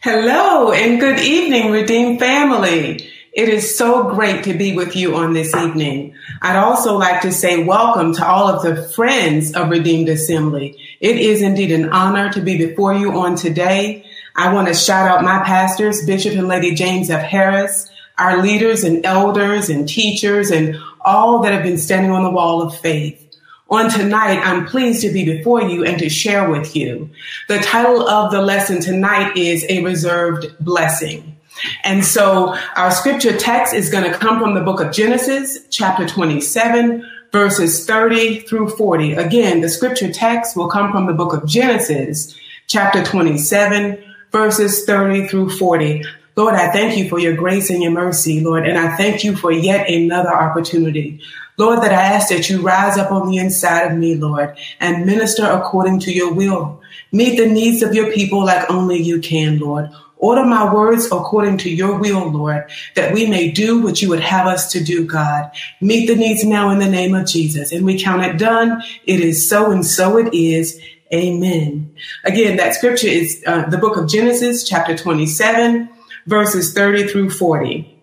Hello and good evening, Redeemed family. It is so great to be with you on this evening. I'd also like to say welcome to all of the friends of Redeemed Assembly. It is indeed an honor to be before you on today. I want to shout out my pastors, Bishop and Lady James F. Harris, our leaders and elders and teachers and all that have been standing on the wall of faith. On tonight, I'm pleased to be before you and to share with you. The title of the lesson tonight is A Reserved Blessing. And so our scripture text is going to come from the book of Genesis, chapter 27, verses 30 through 40. Again, the scripture text will come from the book of Genesis, chapter 27, verses 30 through 40. Lord, I thank you for your grace and your mercy, Lord, and I thank you for yet another opportunity. Lord, that I ask that you rise up on the inside of me, Lord, and minister according to your will. Meet the needs of your people like only you can, Lord. Order my words according to your will, Lord, that we may do what you would have us to do, God. Meet the needs now in the name of Jesus. And we count it done. It is so and so it is. Amen. Again, that scripture is uh, the book of Genesis, chapter 27, verses 30 through 40.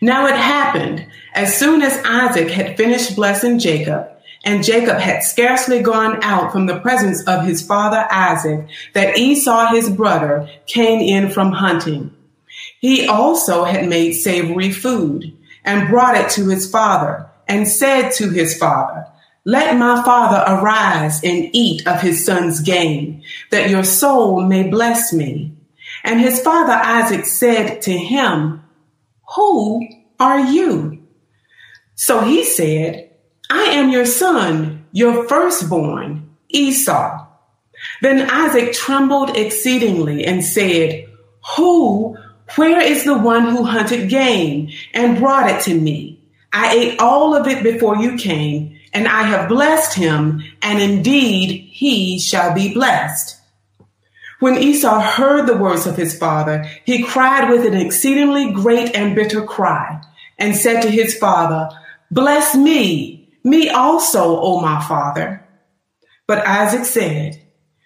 Now it happened as soon as Isaac had finished blessing Jacob, and Jacob had scarcely gone out from the presence of his father Isaac, that Esau his brother came in from hunting. He also had made savory food and brought it to his father and said to his father, let my father arise and eat of his son's game, that your soul may bless me. And his father Isaac said to him, Who are you? So he said, I am your son, your firstborn, Esau. Then Isaac trembled exceedingly and said, Who, where is the one who hunted game and brought it to me? I ate all of it before you came, and I have blessed him, and indeed he shall be blessed. When Esau heard the words of his father, he cried with an exceedingly great and bitter cry, and said to his father, Bless me, me also, O my father. But Isaac said,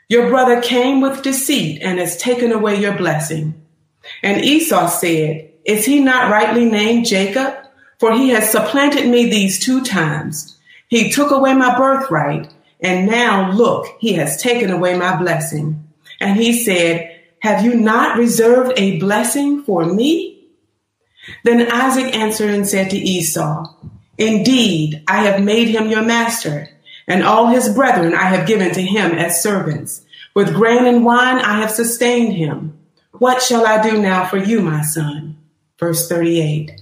Your brother came with deceit and has taken away your blessing. And Esau said, Is he not rightly named Jacob? For he has supplanted me these two times. He took away my birthright, and now look, he has taken away my blessing. And he said, Have you not reserved a blessing for me? Then Isaac answered and said to Esau, Indeed, I have made him your master, and all his brethren I have given to him as servants. With grain and wine I have sustained him. What shall I do now for you, my son? Verse 38.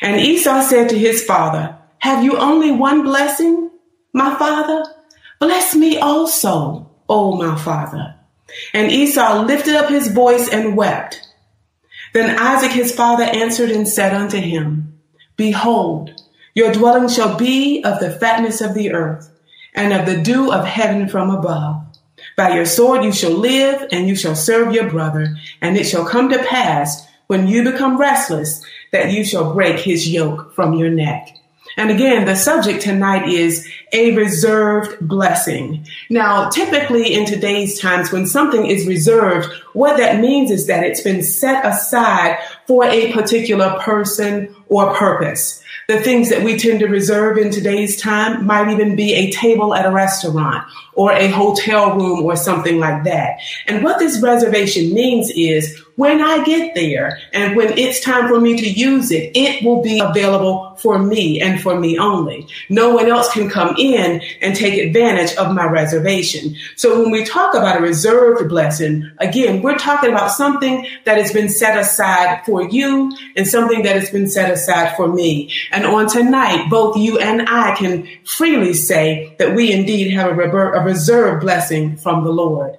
And Esau said to his father, Have you only one blessing, my father? Bless me also, O my father. And Esau lifted up his voice and wept. Then Isaac his father answered and said unto him, Behold, your dwelling shall be of the fatness of the earth and of the dew of heaven from above. By your sword you shall live and you shall serve your brother. And it shall come to pass when you become restless that you shall break his yoke from your neck. And again, the subject tonight is a reserved blessing. Now, typically in today's times, when something is reserved, what that means is that it's been set aside for a particular person or purpose. The things that we tend to reserve in today's time might even be a table at a restaurant or a hotel room or something like that. And what this reservation means is when I get there and when it's time for me to use it, it will be available for me and for me only. No one else can come in and take advantage of my reservation. So when we talk about a reserved blessing, again, we're talking about something that has been set aside for you and something that has been set aside for me. And on tonight, both you and I can freely say that we indeed have a, reserved blessing from the Lord.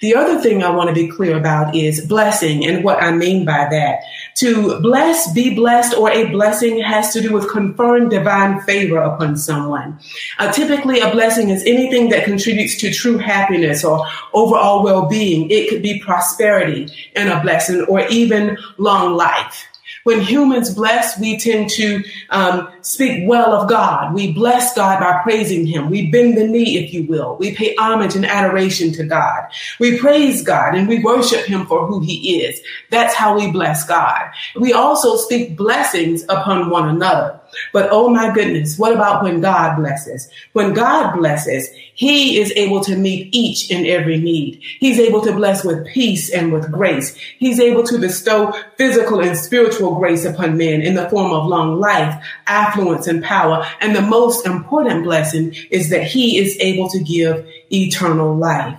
The other thing I want to be clear about is blessing and what I mean by that. To bless, be blessed, or a blessing has to do with conferring divine favor upon someone. Uh, typically, a blessing is anything that contributes to true happiness or overall well-being. It could be prosperity and a blessing or even long life. When humans bless, we tend to um, speak well of God. We bless God by praising Him. We bend the knee, if you will. We pay homage and adoration to God. We praise God and we worship Him for who He is. That's how we bless God. We also speak blessings upon one another. But oh my goodness, what about when God blesses? When God blesses, He is able to meet each and every need. He's able to bless with peace and with grace. He's able to bestow physical and spiritual grace upon men in the form of long life, affluence, and power. And the most important blessing is that He is able to give eternal life.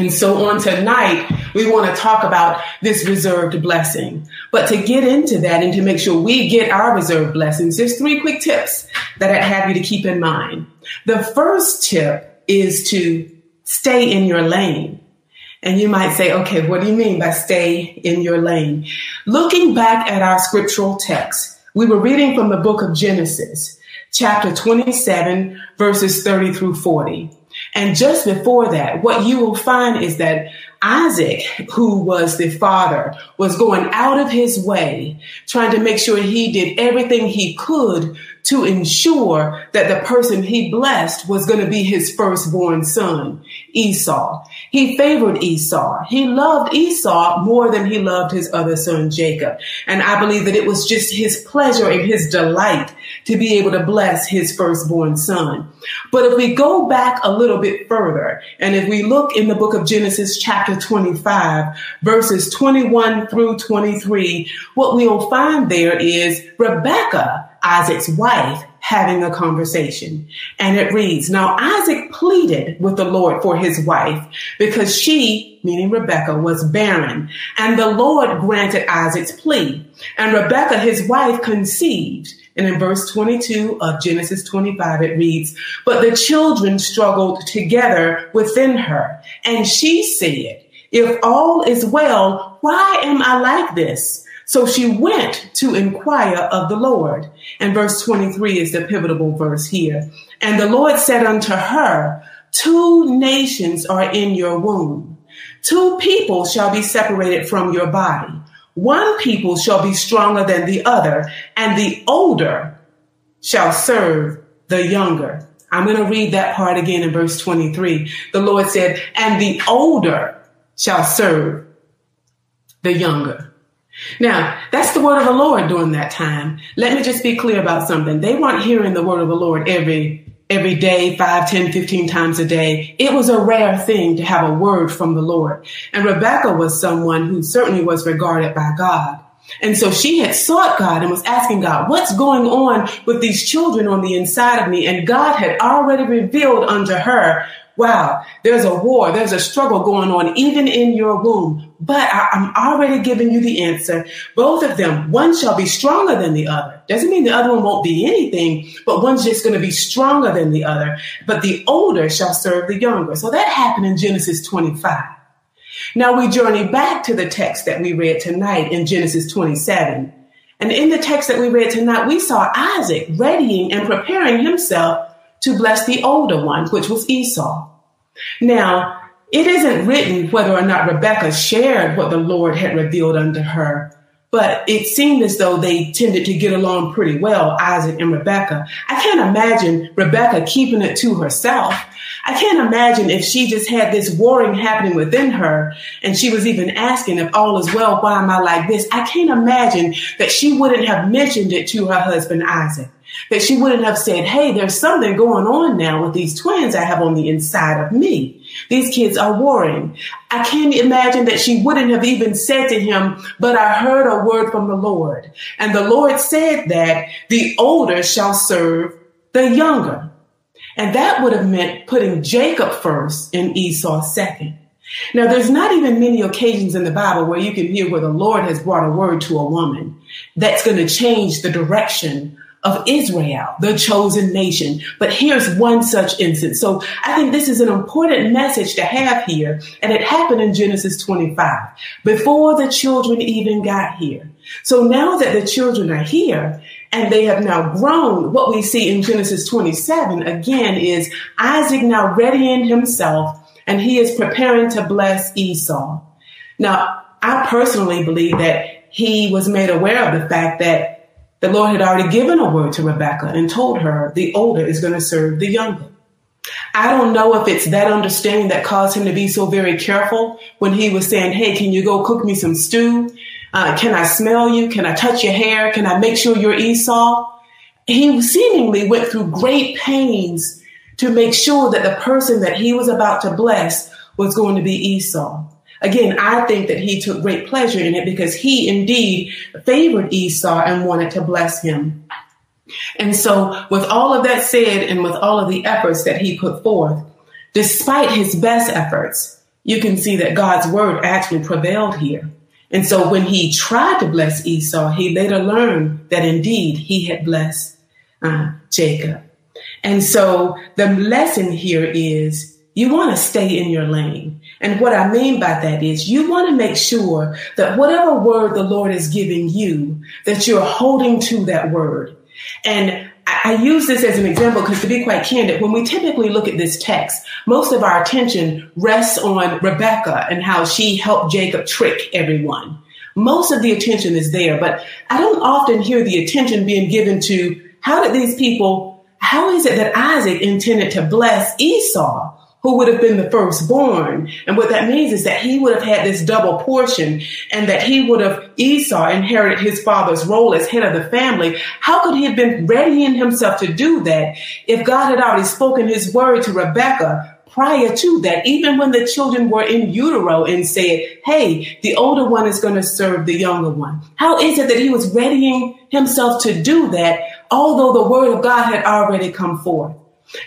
And so on tonight, we want to talk about this reserved blessing. But to get into that and to make sure we get our reserved blessings, there's three quick tips that I'd have you to keep in mind. The first tip is to stay in your lane. And you might say, okay, what do you mean by stay in your lane? Looking back at our scriptural text, we were reading from the book of Genesis, chapter 27, verses 30 through 40. And just before that, what you will find is that Isaac, who was the father, was going out of his way, trying to make sure he did everything he could to ensure that the person he blessed was going to be his firstborn son, Esau. He favored Esau. He loved Esau more than he loved his other son, Jacob. And I believe that it was just his pleasure and his delight to be able to bless his firstborn son. But if we go back a little bit further, and if we look in the book of Genesis, chapter 25, verses 21 through 23, what we'll find there is Rebecca Isaac's wife having a conversation. And it reads, Now Isaac pleaded with the Lord for his wife because she, meaning Rebecca, was barren. And the Lord granted Isaac's plea. And Rebecca, his wife, conceived. And in verse 22 of Genesis 25, it reads, But the children struggled together within her. And she said, If all is well, why am I like this? So she went to inquire of the Lord. And verse 23 is the pivotal verse here. And the Lord said unto her, Two nations are in your womb. Two people shall be separated from your body. One people shall be stronger than the other, and the older shall serve the younger. I'm going to read that part again in verse 23. The Lord said, and the older shall serve the younger. Now, that's the word of the Lord during that time. Let me just be clear about something. They weren't hearing the word of the Lord every every day, 5, 10, 15 times a day. It was a rare thing to have a word from the Lord. And Rebecca was someone who certainly was regarded by God. And so she had sought God and was asking God, what's going on with these children on the inside of me? And God had already revealed unto her wow, there's a war, there's a struggle going on even in your womb. But I, am already giving you the answer. Both of them, one shall be stronger than the other. Doesn't mean the other one won't be anything, but one's just going to be stronger than the other. But the older shall serve the younger. So that happened in Genesis 25. Now we journey back to the text that we read tonight in Genesis 27. And in the text that we read tonight, we saw Isaac readying and preparing himself to bless the older one, which was Esau. Now, it isn't written whether or not Rebecca shared what the Lord had revealed unto her, but it seemed as though they tended to get along pretty well, Isaac and Rebecca. I can't imagine Rebecca keeping it to herself. I can't imagine if she just had this warring happening within her and she was even asking if all is well, why am I like this? I can't imagine that she wouldn't have mentioned it to her husband, Isaac that she wouldn't have said, Hey, there's something going on now with these twins I have on the inside of me. These kids are warring. I can't imagine that she wouldn't have even said to him, but I heard a word from the Lord. And the Lord said that the older shall serve the younger. And that would have meant putting Jacob first and Esau second. Now, there's not even many occasions in the Bible where you can hear where the Lord has brought a word to a woman that's going to change the direction of Israel, the chosen nation. But here's one such instance. So I think this is an important message to have here. And it happened in Genesis 25 before the children even got here. So now that the children are here and they have now grown, what we see in Genesis 27 again is Isaac now readying himself and he is preparing to bless Esau. Now, I personally believe that he was made aware of the fact that the Lord had already given a word to Rebecca and told her the older is going to serve the younger. I don't know if it's that understanding that caused him to be so very careful when he was saying, Hey, can you go cook me some stew? Uh, can I smell you? Can I touch your hair? Can I make sure you're Esau? He seemingly went through great pains to make sure that the person that he was about to bless was going to be Esau. Again, I think that he took great pleasure in it because he indeed favored Esau and wanted to bless him. And so, with all of that said, and with all of the efforts that he put forth, despite his best efforts, you can see that God's word actually prevailed here. And so, when he tried to bless Esau, he later learned that indeed he had blessed uh, Jacob. And so, the lesson here is you want to stay in your lane. And what I mean by that is you want to make sure that whatever word the Lord is giving you, that you're holding to that word. And I use this as an example because to be quite candid, when we typically look at this text, most of our attention rests on Rebecca and how she helped Jacob trick everyone. Most of the attention is there, but I don't often hear the attention being given to how did these people, how is it that Isaac intended to bless Esau? Who would have been the firstborn. And what that means is that he would have had this double portion and that he would have Esau inherited his father's role as head of the family. How could he have been readying himself to do that if God had already spoken his word to Rebecca prior to that, even when the children were in utero and said, Hey, the older one is going to serve the younger one. How is it that he was readying himself to do that, although the word of God had already come forth?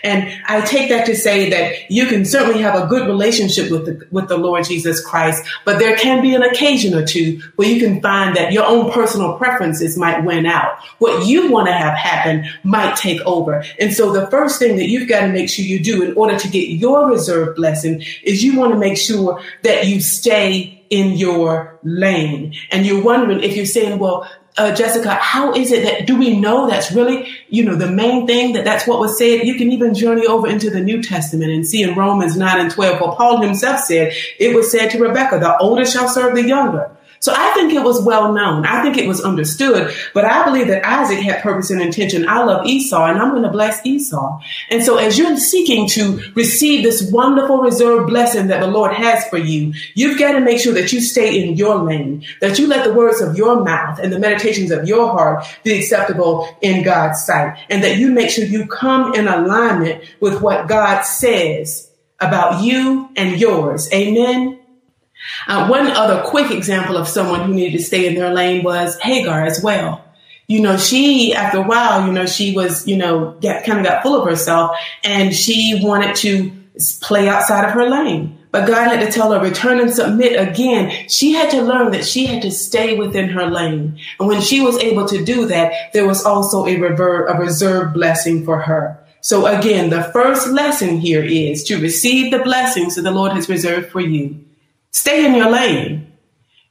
And I take that to say that you can certainly have a good relationship with the, with the Lord Jesus Christ, but there can be an occasion or two where you can find that your own personal preferences might win out. What you want to have happen might take over. And so the first thing that you've got to make sure you do in order to get your reserved blessing is you want to make sure that you stay in your lane. And you're wondering if you're saying, well, uh, Jessica, how is it that do we know that's really, you know, the main thing that that's what was said? You can even journey over into the New Testament and see in Romans 9 and 12, well, Paul himself said, it was said to Rebecca, the older shall serve the younger. So I think it was well known. I think it was understood, but I believe that Isaac had purpose and intention. I love Esau and I'm going to bless Esau. And so as you're seeking to receive this wonderful reserved blessing that the Lord has for you, you've got to make sure that you stay in your lane, that you let the words of your mouth and the meditations of your heart be acceptable in God's sight, and that you make sure you come in alignment with what God says about you and yours. Amen. Uh, one other quick example of someone who needed to stay in their lane was Hagar as well. You know, she, after a while, you know, she was, you know, get, kind of got full of herself and she wanted to play outside of her lane. But God had to tell her, return and submit again. She had to learn that she had to stay within her lane. And when she was able to do that, there was also a, rever- a reserved blessing for her. So again, the first lesson here is to receive the blessings that the Lord has reserved for you. Stay in your lane.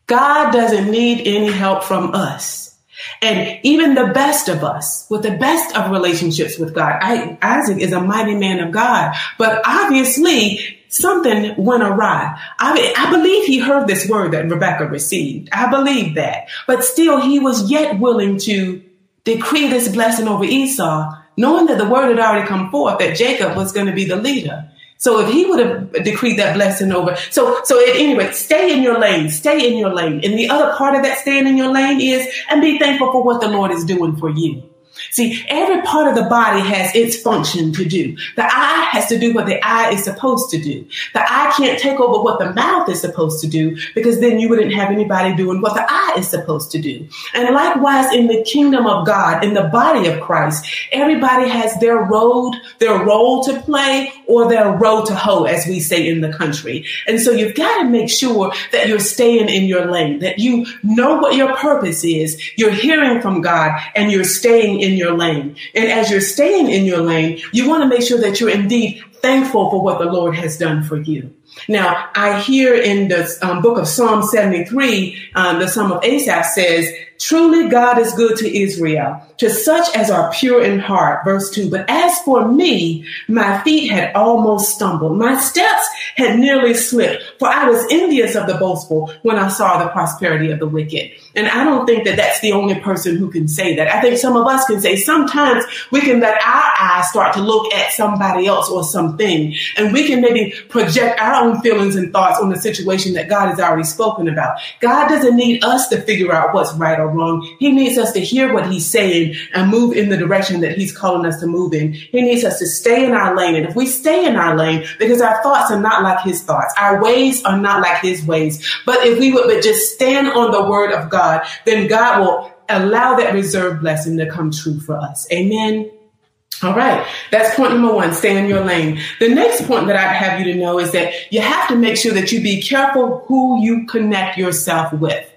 God doesn't need any help from us. And even the best of us, with the best of relationships with God, I, Isaac is a mighty man of God, but obviously something went awry. I, I believe he heard this word that Rebecca received. I believe that, but still he was yet willing to decree this blessing over Esau, knowing that the word had already come forth that Jacob was going to be the leader. So if he would have decreed that blessing over, so so at any rate, stay in your lane, stay in your lane. And the other part of that staying in your lane is and be thankful for what the Lord is doing for you. See, every part of the body has its function to do. The eye has to do what the eye is supposed to do. The eye can't take over what the mouth is supposed to do because then you wouldn't have anybody doing what the eye is supposed to do. And likewise, in the kingdom of God, in the body of Christ, everybody has their road, their role to play or their road to hoe, as we say in the country. And so you've got to make sure that you're staying in your lane, that you know what your purpose is. You're hearing from God and you're staying in your lane. And as you're staying in your lane, you want to make sure that you're indeed thankful for what the Lord has done for you. Now, I hear in the um, book of Psalm 73, um, the Psalm of Asaph says, Truly, God is good to Israel, to such as are pure in heart. Verse 2. But as for me, my feet had almost stumbled. My steps had nearly slipped, for I was envious of the boastful when I saw the prosperity of the wicked. And I don't think that that's the only person who can say that. I think some of us can say sometimes we can let our eyes start to look at somebody else or something, and we can maybe project our own feelings and thoughts on the situation that God has already spoken about. God doesn't need us to figure out what's right or wrong. He needs us to hear what he's saying and move in the direction that he's calling us to move in. He needs us to stay in our lane. And if we stay in our lane, because our thoughts are not like his thoughts, our ways are not like his ways. But if we would but just stand on the word of God, then God will allow that reserved blessing to come true for us. Amen. All right. That's point number one. Stay in your lane. The next point that I'd have you to know is that you have to make sure that you be careful who you connect yourself with.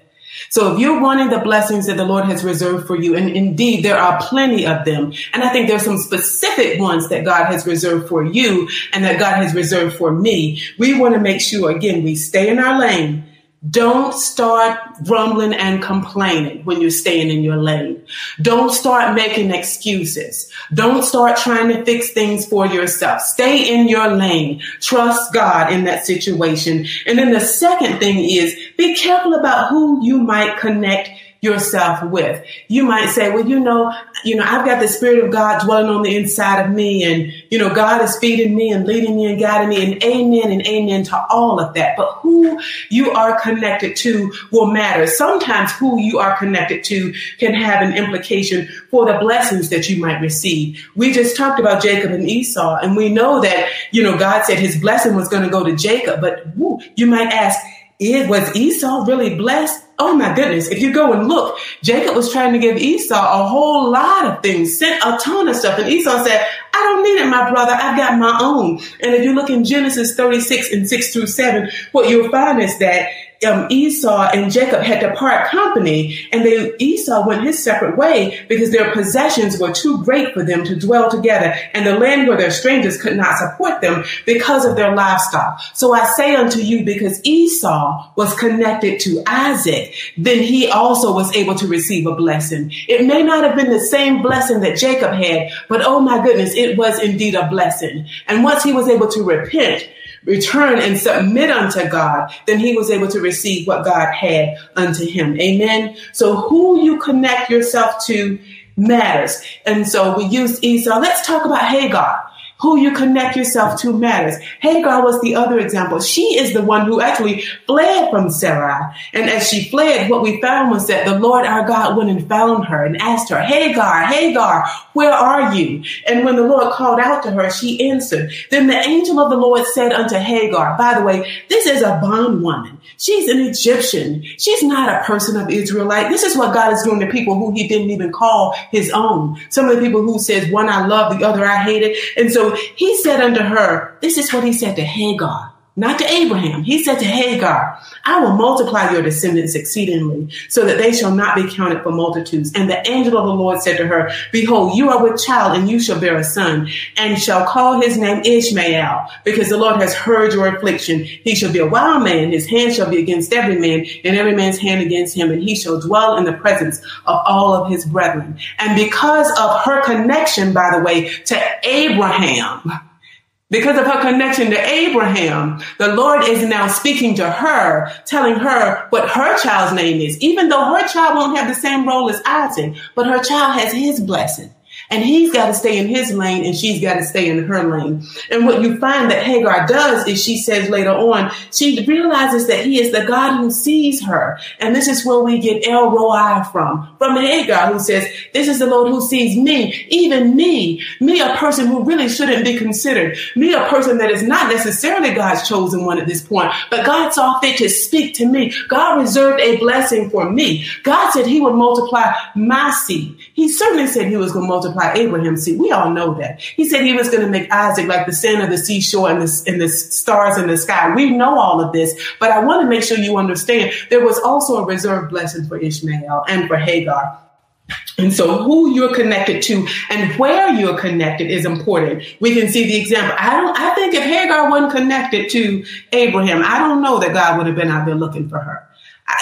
So if you're wanting the blessings that the Lord has reserved for you, and indeed there are plenty of them, and I think there's some specific ones that God has reserved for you and that God has reserved for me, we want to make sure, again, we stay in our lane don't start grumbling and complaining when you're staying in your lane. Don't start making excuses. Don't start trying to fix things for yourself. Stay in your lane. Trust God in that situation. And then the second thing is be careful about who you might connect yourself with. You might say, well, you know, you know, I've got the spirit of God dwelling on the inside of me and, you know, God is feeding me and leading me and guiding me and amen and amen to all of that. But who you are connected to will matter. Sometimes who you are connected to can have an implication for the blessings that you might receive. We just talked about Jacob and Esau and we know that, you know, God said his blessing was going to go to Jacob, but woo, you might ask, it was Esau really blessed? Oh my goodness. If you go and look, Jacob was trying to give Esau a whole lot of things, sent a ton of stuff. And Esau said, I don't need it, my brother. I've got my own. And if you look in Genesis 36 and 6 through 7, what you'll find is that um, Esau and Jacob had to part company, and they Esau went his separate way because their possessions were too great for them to dwell together, and the land where their strangers could not support them because of their livestock. So I say unto you, because Esau was connected to Isaac, then he also was able to receive a blessing. It may not have been the same blessing that Jacob had, but oh my goodness, it was indeed a blessing. And once he was able to repent, return and submit unto God, then he was able to receive what God had unto him. Amen. So who you connect yourself to matters. And so we use Esau. Let's talk about Hagar. Who you connect yourself to matters. Hagar was the other example. She is the one who actually fled from Sarai. And as she fled, what we found was that the Lord our God went and found her and asked her, Hagar, Hagar, where are you? And when the Lord called out to her, she answered. Then the angel of the Lord said unto Hagar, by the way, this is a bondwoman. She's an Egyptian. She's not a person of Israelite. This is what God is doing to people who he didn't even call his own. Some of the people who says one I love, the other I hated. And so he said unto her, this is what he said to Hagar not to Abraham. He said to Hagar, I will multiply your descendants exceedingly so that they shall not be counted for multitudes. And the angel of the Lord said to her, behold, you are with child and you shall bear a son and shall call his name Ishmael because the Lord has heard your affliction. He shall be a wild man. His hand shall be against every man and every man's hand against him. And he shall dwell in the presence of all of his brethren. And because of her connection, by the way, to Abraham, because of her connection to Abraham, the Lord is now speaking to her, telling her what her child's name is, even though her child won't have the same role as Isaac, but her child has his blessing. And he's got to stay in his lane and she's got to stay in her lane. And what you find that Hagar does is she says later on, she realizes that he is the God who sees her. And this is where we get El Roi from, from Hagar who says, this is the Lord who sees me, even me, me, a person who really shouldn't be considered, me, a person that is not necessarily God's chosen one at this point, but God saw fit to speak to me. God reserved a blessing for me. God said he would multiply my seed. He certainly said he was going to multiply Abraham's seed. We all know that. He said he was going to make Isaac like the sand of the seashore and the, and the stars in the sky. We know all of this, but I want to make sure you understand there was also a reserved blessing for Ishmael and for Hagar. And so who you're connected to and where you're connected is important. We can see the example. I don't, I think if Hagar wasn't connected to Abraham, I don't know that God would have been out there looking for her.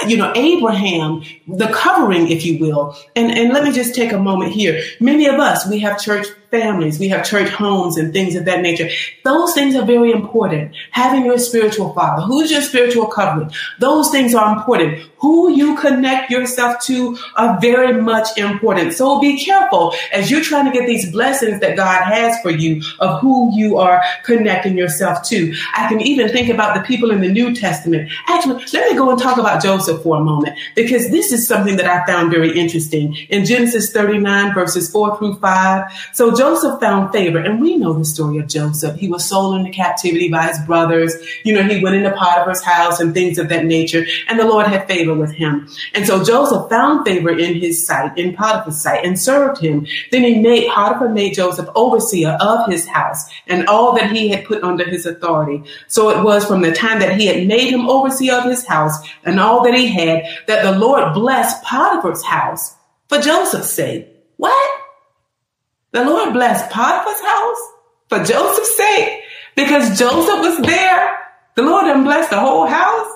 You know, Abraham, the covering, if you will. And, and let me just take a moment here. Many of us, we have church families, we have church homes and things of that nature. Those things are very important. Having your spiritual father, who's your spiritual covering? Those things are important. Who you connect yourself to are very much important. So be careful as you're trying to get these blessings that God has for you of who you are connecting yourself to. I can even think about the people in the New Testament. Actually, let me go and talk about Joseph for a moment because this is something that I found very interesting in Genesis 39 verses 4 through 5. So Joseph found favor, and we know the story of Joseph. He was sold into captivity by his brothers. You know, he went into Potiphar's house and things of that nature, and the Lord had favor with him. And so Joseph found favor in his sight, in Potiphar's sight, and served him. Then he made, Potiphar made Joseph overseer of his house and all that he had put under his authority. So it was from the time that he had made him overseer of his house and all that he had that the Lord blessed Potiphar's house for Joseph's sake. What? The Lord blessed Potiphar's house for Joseph's sake because Joseph was there. The Lord didn't bless the whole house.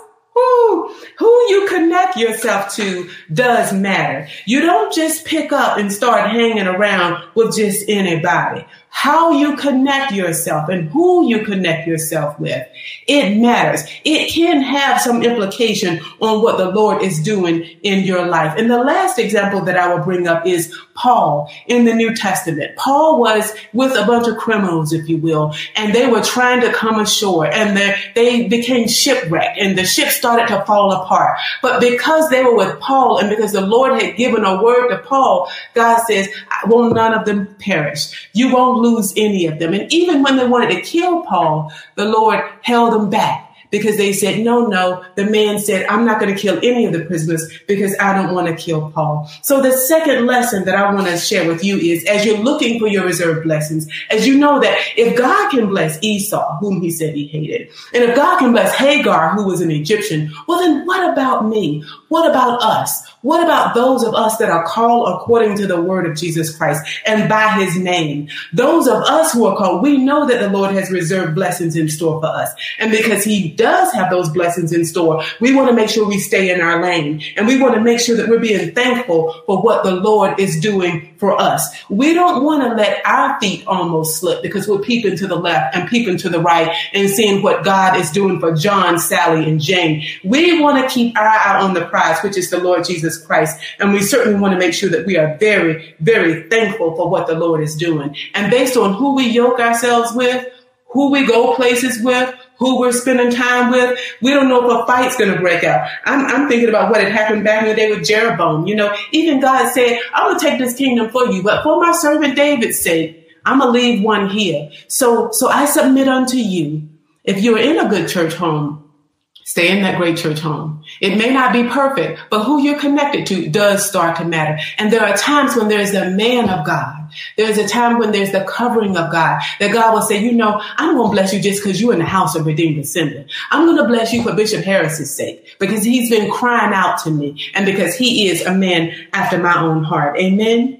Who, you connect yourself to does matter. You don't just pick up and start hanging around with just anybody how you connect yourself and who you connect yourself with. It matters. It can have some implication on what the Lord is doing in your life. And the last example that I will bring up is Paul in the New Testament. Paul was with a bunch of criminals, if you will, and they were trying to come ashore and they became shipwrecked and the ship started to fall apart. But because they were with Paul and because the Lord had given a word to Paul, God says, won't none of them perish. You won't lose any of them. And even when they wanted to kill Paul, the Lord held them back because they said, no, no. The man said, I'm not going to kill any of the prisoners because I don't want to kill Paul. So the second lesson that I want to share with you is as you're looking for your reserved blessings, as you know that if God can bless Esau, whom he said he hated, and if God can bless Hagar, who was an Egyptian, well, then what about me? What about us? What about those of us that are called according to the word of Jesus Christ and by his name? Those of us who are called, we know that the Lord has reserved blessings in store for us. And because he does have those blessings in store, we want to make sure we stay in our lane and we want to make sure that we're being thankful for what the Lord is doing for us. We don't want to let our feet almost slip because we're peeping to the left and peeping to the right and seeing what God is doing for John, Sally, and Jane. We want to keep our eye on the prize, which is the Lord Jesus Christ. And we certainly want to make sure that we are very, very thankful for what the Lord is doing. And based on who we yoke ourselves with, who we go places with, who we're spending time with. We don't know if a fight's going to break out. I'm, I'm, thinking about what had happened back in the day with Jeroboam. You know, even God said, I will take this kingdom for you, but for my servant David's sake, I'm going to leave one here. So, so I submit unto you. If you're in a good church home, Stay in that great church home. It may not be perfect, but who you're connected to does start to matter. And there are times when there's the man of God. There's a time when there's the covering of God that God will say, you know, I'm going to bless you just because you're in the house of Redeemed Assembly. I'm going to bless you for Bishop Harris's sake because he's been crying out to me and because he is a man after my own heart. Amen.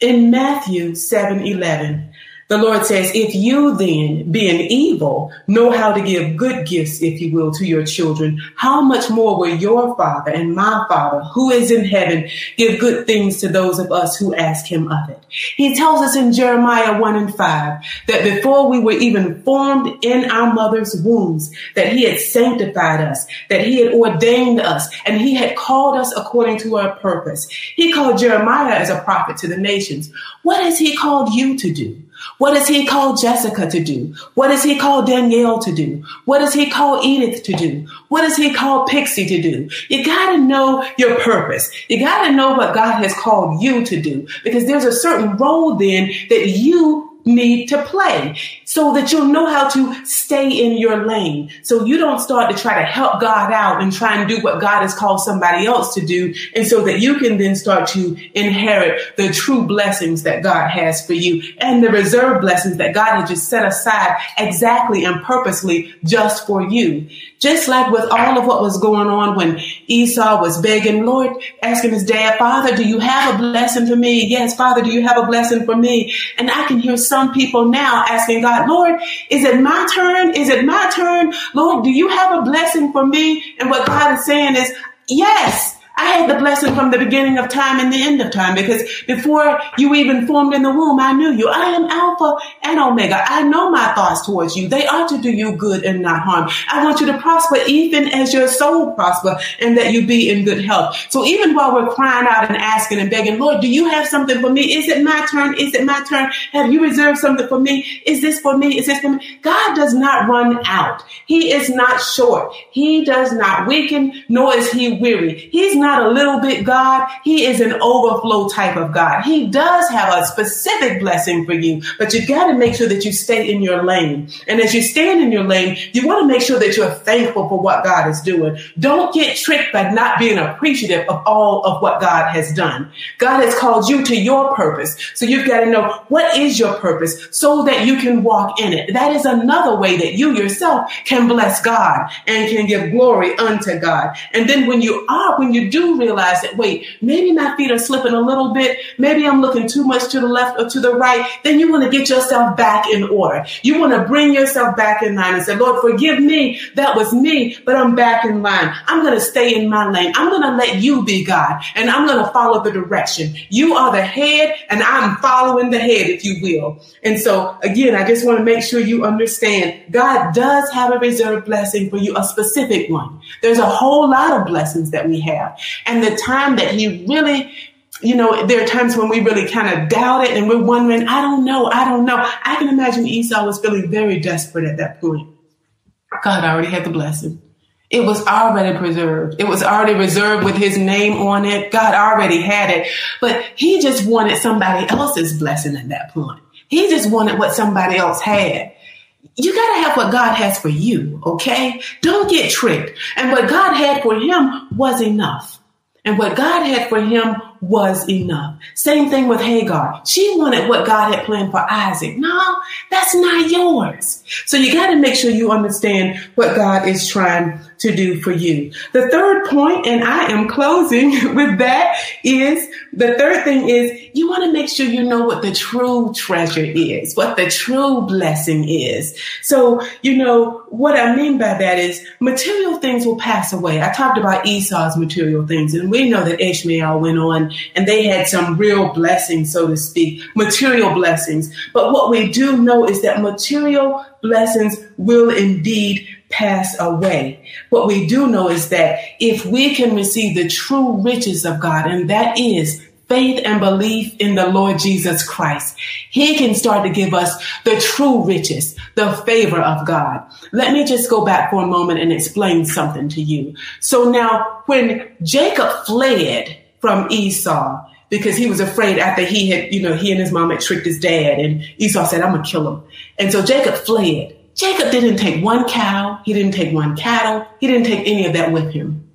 In Matthew 7 11, the Lord says, if you then, being evil, know how to give good gifts, if you will, to your children, how much more will your Father and my Father, who is in heaven, give good things to those of us who ask him of it? He tells us in Jeremiah 1 and 5 that before we were even formed in our mother's wombs, that he had sanctified us, that he had ordained us, and he had called us according to our purpose. He called Jeremiah as a prophet to the nations. What has he called you to do? What does he call Jessica to do? What does he call Danielle to do? What does he call Edith to do? What does he call Pixie to do? You got to know your purpose. You got to know what God has called you to do because there's a certain role then that you need to play so that you'll know how to stay in your lane. So you don't start to try to help God out and try and do what God has called somebody else to do. And so that you can then start to inherit the true blessings that God has for you and the reserved blessings that God has just set aside exactly and purposely just for you. Just like with all of what was going on when Esau was begging, Lord, asking his dad, Father, do you have a blessing for me? Yes, Father, do you have a blessing for me? And I can hear some people now asking God, Lord, is it my turn? Is it my turn? Lord, do you have a blessing for me? And what God is saying is, Yes, I had the blessing from the beginning of time and the end of time because before you even formed in the womb, I knew you. I am Alpha and Omega. I know my thoughts towards you. They are to do you good and not harm. I want you to prosper even as your soul prosper and that you be in good health. So even while we're crying out and asking and begging, Lord, do you have something for me? Is it my turn? Is it my turn? Have you reserved something for me? Is this for me? Is this for me? God does not run out. He is not short. He does not weaken, nor is he weary. He's not not a little bit God. He is an overflow type of God. He does have a specific blessing for you, but you got to make sure that you stay in your lane. And as you stand in your lane, you want to make sure that you're thankful for what God is doing. Don't get tricked by not being appreciative of all of what God has done. God has called you to your purpose. So you've got to know what is your purpose so that you can walk in it. That is another way that you yourself can bless God and can give glory unto God. And then when you are, when you do do realize that, wait, maybe my feet are slipping a little bit. Maybe I'm looking too much to the left or to the right. Then you want to get yourself back in order. You want to bring yourself back in line and say, Lord, forgive me. That was me, but I'm back in line. I'm going to stay in my lane. I'm going to let you be God and I'm going to follow the direction. You are the head and I'm following the head, if you will. And so again, I just want to make sure you understand God does have a reserved blessing for you, a specific one. There's a whole lot of blessings that we have. And the time that he really you know, there are times when we really kind of doubt it and we're wondering, I don't know, I don't know. I can imagine Esau was feeling very desperate at that point. God already had the blessing. It was already preserved. It was already reserved with his name on it. God already had it. But he just wanted somebody else's blessing at that point. He just wanted what somebody else had. You got to have what God has for you, okay? Don't get tricked. And what God had for him was enough. And what God had for him was enough. Same thing with Hagar. She wanted what God had planned for Isaac. No, that's not yours. So you got to make sure you understand what God is trying to do for you. The third point, and I am closing with that, is the third thing is you want to make sure you know what the true treasure is, what the true blessing is. So, you know, what I mean by that is material things will pass away. I talked about Esau's material things, and we know that Ishmael went on and they had some real blessings, so to speak, material blessings. But what we do know is that material blessings will indeed pass away. What we do know is that if we can receive the true riches of God, and that is faith and belief in the Lord Jesus Christ, He can start to give us the true riches, the favor of God. Let me just go back for a moment and explain something to you. So now, when Jacob fled from Esau, because he was afraid after he had, you know, he and his mom had tricked his dad and Esau said, I'm to kill him. And so Jacob fled. Jacob didn't take one cow. He didn't take one cattle. He didn't take any of that with him.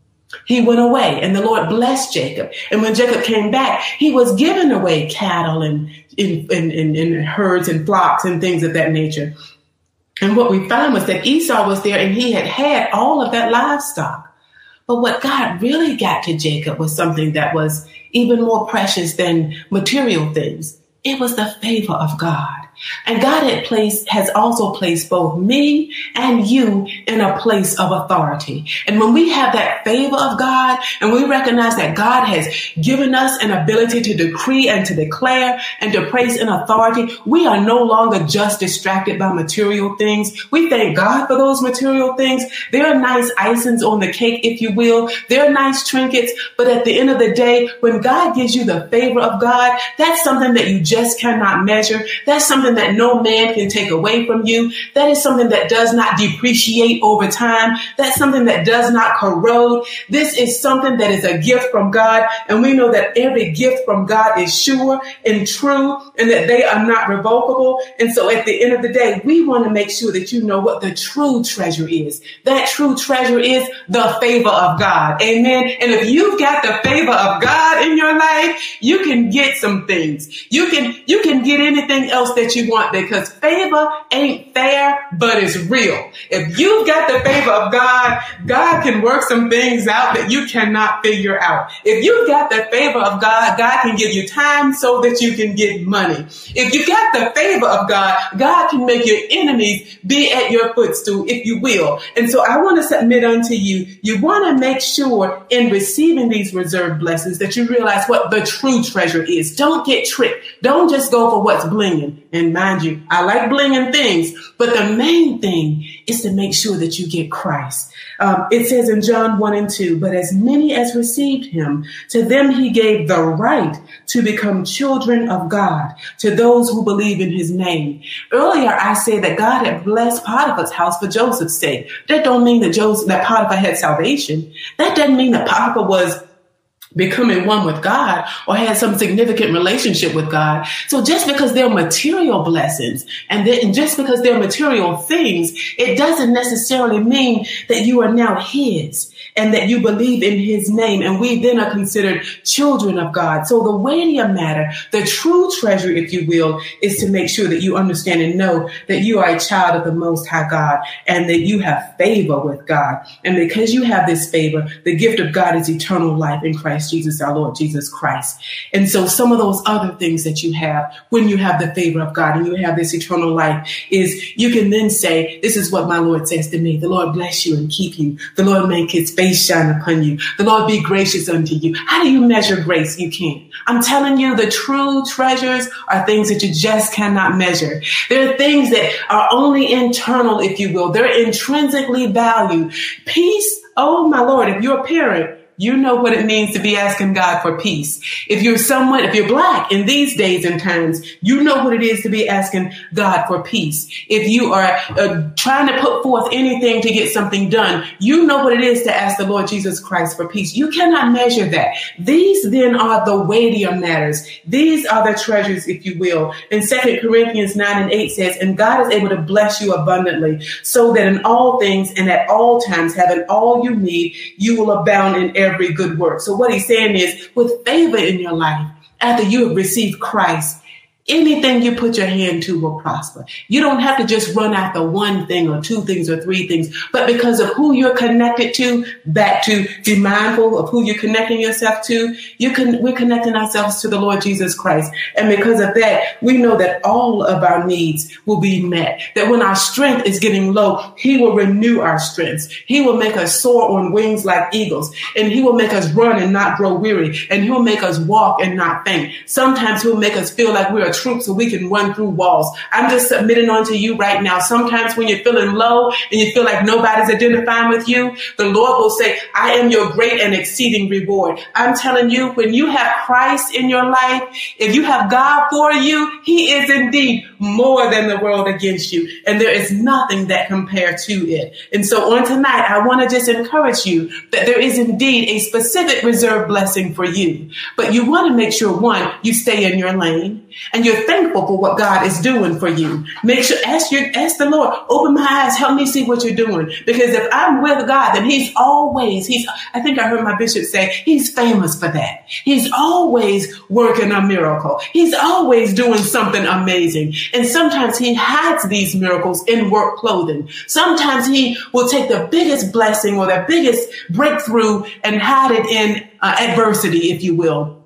He went away and the Lord blessed Jacob. And when Jacob came back, he was giving away cattle and, and, and, and herds and flocks and things of that nature. And what we found was that Esau was there and he had had all of that livestock. But what God really got to Jacob was something that was even more precious than material things. It was the favor of God. And God had placed, has also placed both me and you in a place of authority. And when we have that favor of God and we recognize that God has given us an ability to decree and to declare and to praise in authority, we are no longer just distracted by material things. We thank God for those material things. They're nice icings on the cake, if you will. They're nice trinkets. But at the end of the day, when God gives you the favor of God, that's something that you just cannot measure. That's something something that no man can take away from you. That is something that does not depreciate over time. That's something that does not corrode. This is something that is a gift from God. And we know that every gift from God is sure and true and that they are not revocable. And so at the end of the day, we want to make sure that you know what the true treasure is. That true treasure is the favor of God. Amen. And if you've got the favor of God in your life, you can get some things. You can, you can get anything else that you want because favor ain't fair, but it's real. If you've got the favor of God, God can work some things out that you cannot figure out. If you've got the favor of God, God can give you time so that you can get money. If you've got the favor of God, God can make your enemies be at your footstool, if you will. And so I want to submit unto you, you want to make sure in receiving these reserved blessings that you realize what the true treasure is. Don't get tricked. Don't just go for what's blinging. And mind you, I like blinging things, but the main thing is to make sure that you get Christ. Um, it says in John 1 and 2, but as many as received him, to them he gave the right to become children of God, to those who believe in his name. Earlier, I said that God had blessed Potiphar's house for Joseph's sake. That don't mean that Joseph, that Potiphar had salvation. That doesn't mean that Potiphar was becoming one with God or had some significant relationship with God. So just because they're material blessings and, just because they're material things, it doesn't necessarily mean that you are now His and that you believe in his name. And we then are considered children of God. So the weightier matter, the true treasure, if you will, is to make sure that you understand and know that you are a child of the most high God and that you have favor with God. And because you have this favor, the gift of God is eternal life in Christ Jesus, our Lord Jesus Christ. And so some of those other things that you have when you have the favor of God and you have this eternal life is you can then say, this is what my Lord says to me. The Lord bless you and keep you. The Lord make his face face shine upon you. The Lord be gracious unto you. How do you measure grace? You can't. I'm telling you, the true treasures are things that you just cannot measure. There are things that are only internal, if you will. They're intrinsically valued. Peace. Oh my Lord, if you're a parent, you know what it means to be asking God for peace. If you're someone, if you're black in these days and times, you know what it is to be asking God for peace. If you are uh, trying to put forth anything to get something done, you know what it is to ask the Lord Jesus Christ for peace. You cannot measure that. These then are the weightier matters. These are the treasures, if you will. In Second Corinthians 9 and 8 says, and God is able to bless you abundantly so that in all things and at all times, having all you need, you will abound in every good work. So what he's saying is with favor in your life, after you have received Christ, Anything you put your hand to will prosper. You don't have to just run after one thing or two things or three things, but because of who you're connected to, back to be mindful of who you're connecting yourself to. You can, we're connecting ourselves to the Lord Jesus Christ. And because of that, we know that all of our needs will be met. That when our strength is getting low, he will renew our strength. He will make us soar on wings like eagles and he will make us run and not grow weary and he'll make us walk and not faint. Sometimes he'll make us feel like we're troops so we can run through walls. I'm just submitting onto you right now. Sometimes when you're feeling low and you feel like nobody's identifying with you, the Lord will say, I am your great and exceeding reward. I'm telling you, when you have Christ in your life, if you have God for you, he is indeed more than the world against you. And there is nothing that compare to it. And so on tonight, I want to just encourage you that there is indeed a specific reserved blessing for you. But you want to make sure one, you stay in your lane and you're thankful for what God is doing for you. Make sure, ask your, ask the Lord, open my eyes, help me see what you're doing. Because if I'm with God, then he's always, he's, I think I heard my bishop say, he's famous for that. He's always working a miracle. He's always doing something amazing. And sometimes he hides these miracles in work clothing. Sometimes he will take the biggest blessing or the biggest breakthrough and hide it in uh, adversity, if you will.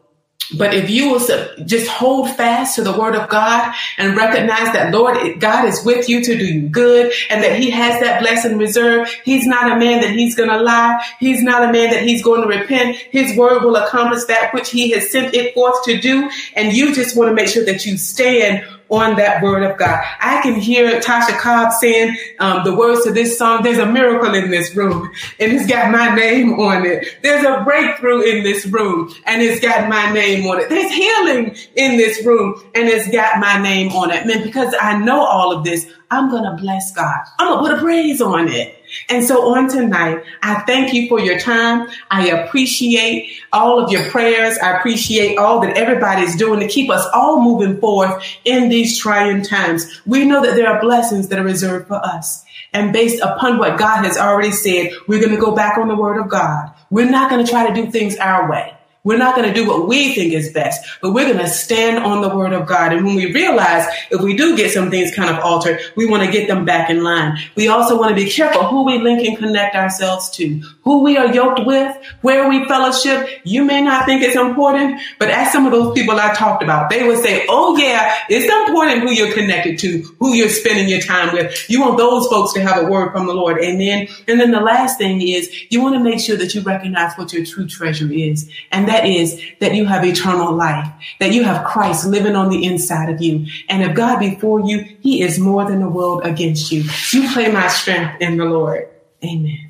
But if you will just hold fast to the word of God and recognize that Lord, God is with you to do you good and that he has that blessing reserved. He's not a man that he's going to lie. He's not a man that he's going to repent. His word will accomplish that which he has sent it forth to do. And you just want to make sure that you stand on that word of God. I can hear Tasha Cobbs saying um, the words to this song. There's a miracle in this room, and it's got my name on it. There's a breakthrough in this room, and it's got my name on it. There's healing in this room, and it's got my name on it. Man, because I know all of this, I'm gonna bless God. I'm gonna put a praise on it. And so on tonight, I thank you for your time. I appreciate all of your prayers. I appreciate all that everybody's doing to keep us all moving forth in these trying times. We know that there are blessings that are reserved for us. And based upon what God has already said, we're going to go back on the word of God. We're not going to try to do things our way. We're not going to do what we think is best, but we're going to stand on the word of God. And when we realize if we do get some things kind of altered, we want to get them back in line. We also want to be careful who we link and connect ourselves to, who we are yoked with, where we fellowship. You may not think it's important, but as some of those people I talked about, they would say, Oh yeah, it's important who you're connected to, who you're spending your time with. You want those folks to have a word from the Lord. Amen. And then the last thing is you want to make sure that you recognize what your true treasure is. And that is that you have eternal life, that you have Christ living on the inside of you. And if God before you, he is more than the world against you. You play my strength in the Lord. Amen.